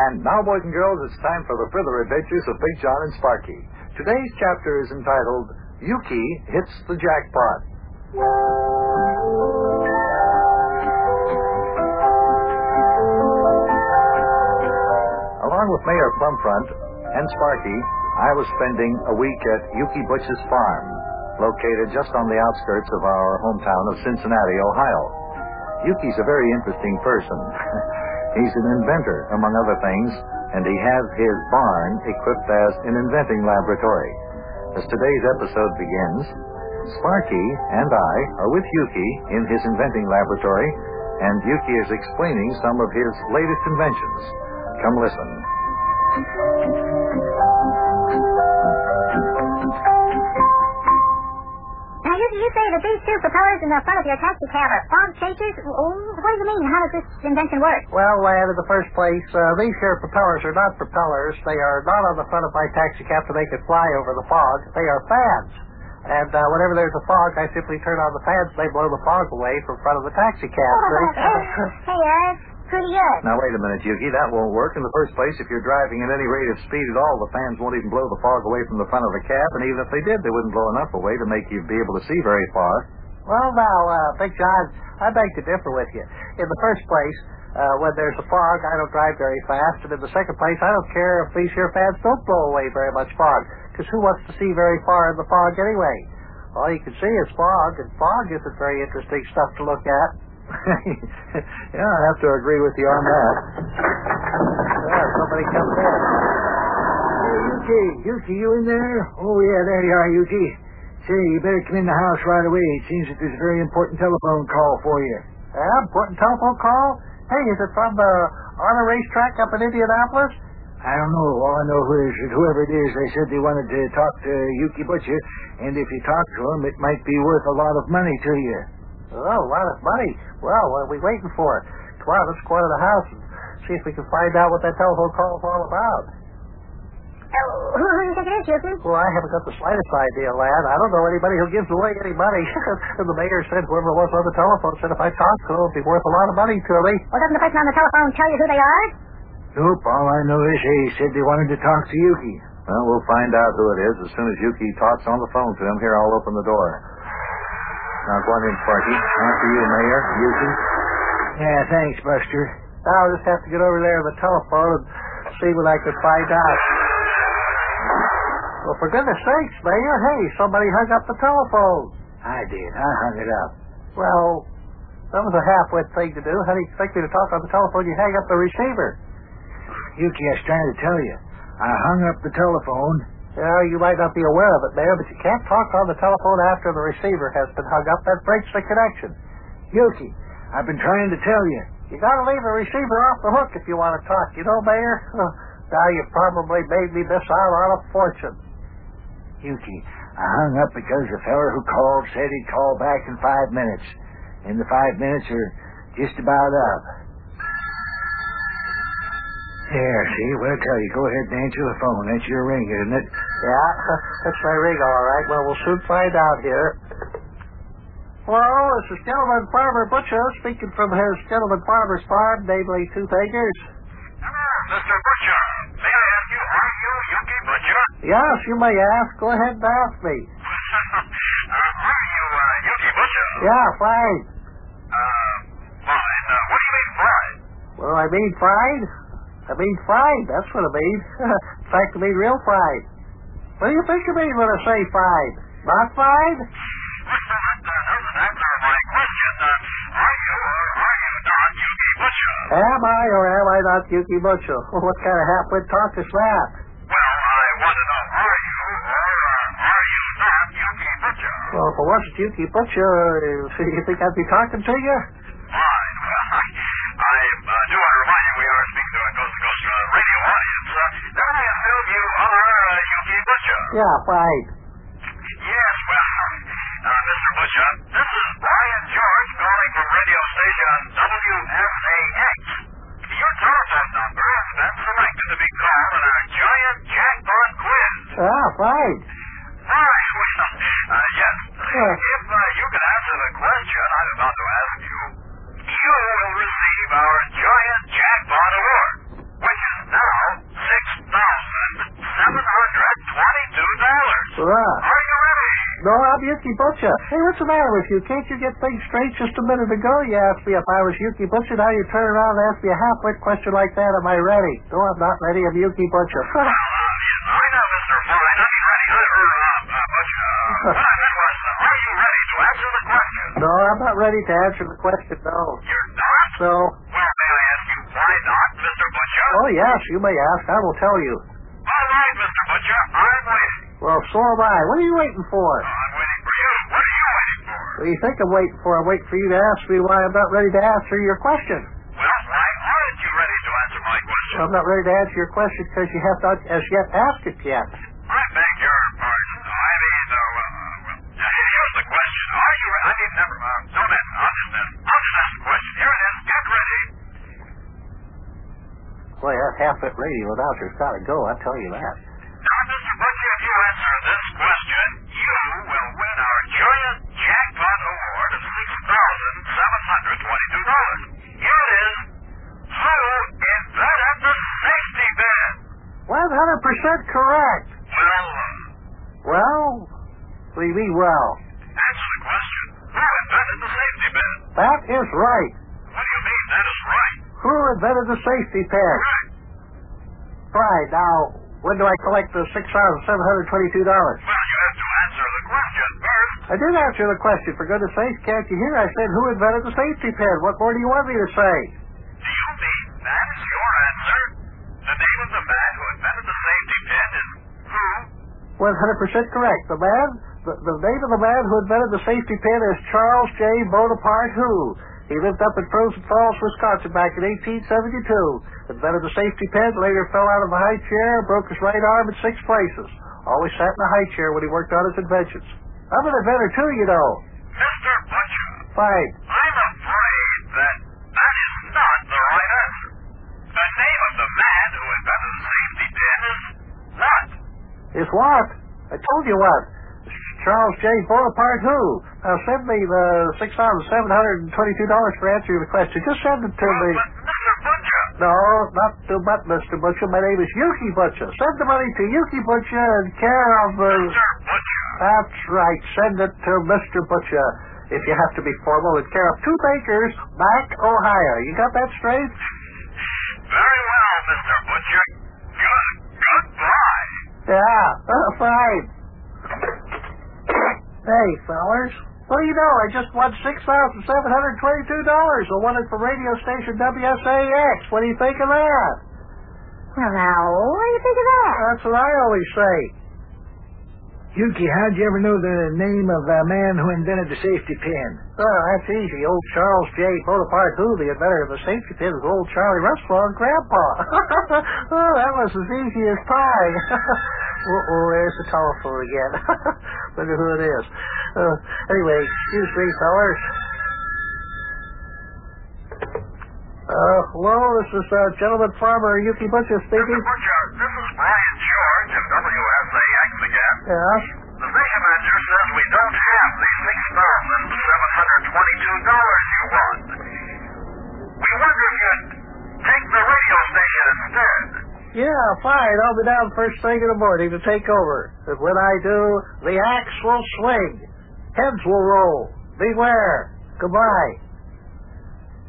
And now, boys and girls, it's time for the further adventures of Big John and Sparky. Today's chapter is entitled Yukie Hits the Jackpot. Along with Mayor Plumpfront and Sparky, I was spending a week at Yukie Butch's farm, located just on the outskirts of our hometown of Cincinnati, Ohio. Yukie's a very interesting person. He's an inventor, among other things, and he has his barn equipped as an inventing laboratory. As today's episode begins, Sparky and I are with Yukie in his inventing laboratory, and Yukie is explaining some of his latest inventions. Come listen. Say that these two propellers in the front of your taxi cab are fog chasers? Oh, What do you mean? How does this invention work? Well, lad, in the first place, uh, these here propellers are not propellers. They are not on the front of my taxi cab to make it fly over the fog. They are fans. And uh, whenever there's a fog, I simply turn on the fans. They blow the fog away from front of the taxi cab. see? hey, uh, pretty good. Now, wait a minute, Yukie. That won't work. In the first place, if you're driving at any rate of speed at all, the fans won't even blow the fog away from the front of the cab, and even if they did, they wouldn't blow enough away to make you be able to see very far. well, now, uh, Big John, I beg to differ with you. In the first place, uh, when there's a fog, I don't drive very fast. And in the second place, I don't care if these here fans don't blow away very much fog. Because who wants to see very far in the fog anyway? All you can see is fog, and fog isn't very interesting stuff to look at. yeah, I have to agree with you on that. Yeah, somebody comes in. Hey, Yukie, Yukie, you in there? Oh, yeah, there you are, Yukie. Say, you better come in the house right away. It seems that there's a very important telephone call for you. Yeah, important telephone call? Hey, is it from the honor racetrack up in Indianapolis? I don't know. All I know is that whoever it is, they said they wanted to talk to Yukie Butcher, and if you talk to him, it might be worth a lot of money to you. Oh, a lot of money. Well, what are we waiting for? Come on, let's go out of the house and see if we can find out what that telephone call is all about. Oh, who do you think it is, Yukie? Well, I haven't got the slightest idea, lad. I don't know anybody who gives away any money. and the mayor said whoever was on the telephone said if I talked to him, it'd be worth a lot of money to me. Well, doesn't the person on the telephone tell you who they are? Nope, all I know is they said they wanted to talk to Yukie. Well, we'll find out who it is as soon as Yukie talks on the phone to him. Here, I'll open the door. Now, go on in, Sparky. After you, Mayor. Yukie. Yeah, thanks, Buster. I'll just have to get over there to the telephone and see what I can find out. Well, for goodness sakes, Mayor, hey, somebody hung up the telephone. I did. I hung it up. Well, that was a half-wit thing to do. How do you expect me to talk on the telephone? You hang up the receiver. Yukie, I was trying to tell you. I hung up the telephone. Yeah, you might not be aware of it, Mayor, but you can't talk on the telephone after the receiver has been hung up. That breaks the connection. Yukie, I've been trying to tell you. You gotta leave the receiver off the hook if you want to talk. You know, Mayor? Now you've probably made me miss out on a fortune. Yukie, I hung up because the feller who called said he'd call back in five minutes. And the five minutes are just about up. There, see, what I tell you, go ahead and answer the phone. That's your ring, isn't it? Yeah, that's my ring, all right. Well, we'll soon find out here. Hello, this is Gentleman Farmer Butcher speaking from his Gentleman Farmer's Farm, namely Two Fingers. Hello, Mr. Butcher. May I ask you, are you Yukie Butcher? Yes, you may ask. Go ahead and ask me. uh, are you uh, Yukie Butcher? Yeah, fine. Uh, fine. Uh, what do you mean fried? Well, I mean fried. I mean fried. That's what I mean. In fact, I mean real fried. What do you think I mean when I say fried? Not fried? That uh, doesn't answer my question. Uh, are you or are you not Yukie Butcher? Am I or am I not Yukie Butcher? what kind of half-wit talk is that? Well, I want to know, are you or uh, are you not Yukie Butcher? Well, if I wasn't Yukie Butcher, you think I'd be talking to you? Fine. Well, I, I uh, do want to remind you we are speaking to a coast-to-coast uh, radio audience. Uh, then I assume you are uh, Yukie Butcher. Yeah, fine. Yes, well, uh, Mr. Butcher, this is Brian George calling from radio station WFAX. Your telephone number has been selected to be called in our giant jackpot quiz. Yeah, fine. All right, well, uh, yes. Sure. If uh, you can answer the question I'm about to ask you, you will receive our giant jackpot award, which is No, I'm Yukie Butcher. Hey, what's the matter with you? Can't you get things straight? Just a minute ago, you asked me if I was Yukie Butcher. Now you turn around and ask me a half-wit question like that. Am I ready? No, I'm not ready. I'm Yukie Butcher. I know, Mr. Fine. I'm ready. Uh, uh, Butcher. Uh, what I meant was, uh, are you ready to answer the question? no, I'm not ready to answer the question, no. You're not? So, Well, may I ask you why not, Mr. Butcher? oh yes, you may ask. I will tell you. All right, Mr. Butcher. I'm waiting. Well, so am I. What are you waiting for? I'm waiting for you. What are you waiting for? What do you think I'm waiting for? I'm waiting for you to ask me why I'm not ready to answer your question. Well, why aren't you ready to answer my question? I'm not ready to answer your question because you have not as yet asked it yet. I beg your pardon. I mean, uh, well, uh, well, here's the question. Are you? Re- I mean, never. Uh, don't answer. I'll just ask. I'll just ask the question. Here it is. Get ready. Boy, that half-wit radio announcer's got to go. I tell you that. Now, Mr. Butcher, if you answer this question, you will win our giant jackpot award of six thousand seven hundred twenty-two dollars. Here it is. Who invented the safety pin? One hundred percent correct. Well, Well, what do you mean, well? answer the question. Who invented the safety pin? That is right. What do you mean? That is right. Who invented the safety pin? Right. Right. Now, when do I collect the six thousand seven hundred twenty-two dollars? Well, you have to answer the question first. I did answer the question. For goodness sake, can't you hear? I said, who invented the safety pin? What more do you want me to say? 100% correct. The man, the, the name of the man who invented the safety pin is Charles J. Bonaparte Who. He lived up in Frozen Falls, Wisconsin back in 1872. Invented the safety pin, later fell out of a high chair, broke his right arm in six places. Always sat in a high chair when he worked on his inventions. I'm an inventor too, you know. Mr. Butcher. Fine. Is what? I told you what. Charles J. Bonaparte Who. Now send me the six thousand seven hundred and twenty-two dollars for answering the question. Just send it to Well, me. Mr. Butcher. No, not to but Mr. Butcher. My name is Yukie Butcher. Send the money to Yukie Butcher in care of uh, Mr. Butcher. That's right. Send it to Mr. Butcher. If you have to be formal, in care of two bakers, Mac, Ohio. You got that straight? Very well, Mr. Butcher. Good. Goodbye. Yeah. Fine. Hey, fellers. What do you know? I just won six thousand seven hundred twenty-two dollars. I won it from radio station WSAX. What do you think of that? Well, now, what do you think of that? That's what I always say. Yukie, how'd you ever know the name of the man who invented the safety pin? Well, that's easy. Old Charles J. Bonaparte, who the inventor of the safety pin, was old Charlie Russell, Grandpa. oh, that was as easy as pie. oh, oh, there's the telephone again. Wonder who it is. Uh, anyway, excuse me, fellers. Uh, hello, this is uh, Gentleman Farmer Yukie Butcher Mr. speaking. Butcher, this is Brian George of WSAX again. Yes? The station manager says we don't have the six thousand seven hundred twenty-two dollars you want. We wonder if you'd take the radio station instead. Yeah, fine. I'll be down first thing in the morning to take over. And when I do, the axe will swing. Heads will roll. Beware. Goodbye.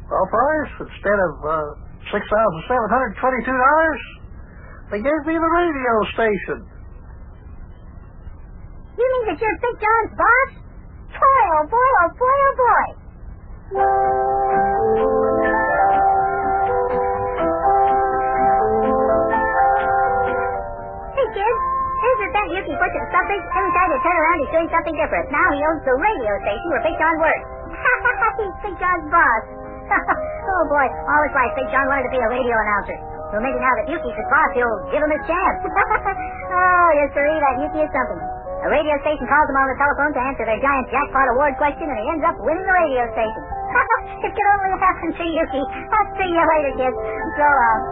Well, fellas, instead of uh, $6,722, they gave me the radio station. You mean that you're Big John's boss? Boy, oh boy, oh boy, oh boy. Hey, kids. Isn't that Yukie Butcher something? Every time they turn around, he's doing something different. Now he owns the radio station where Big John works. Ha ha ha, he's Big John's boss. oh, boy. Always like Big John wanted to be a radio announcer. So maybe now that Yukie's his boss, he'll give him his chance. oh, yes, sirree, that Yukie is something. A radio station calls him on the telephone to answer their giant jackpot award question, and he ends up winning the radio station. it can only happen to Yukie. I'll see you later, kids. So long.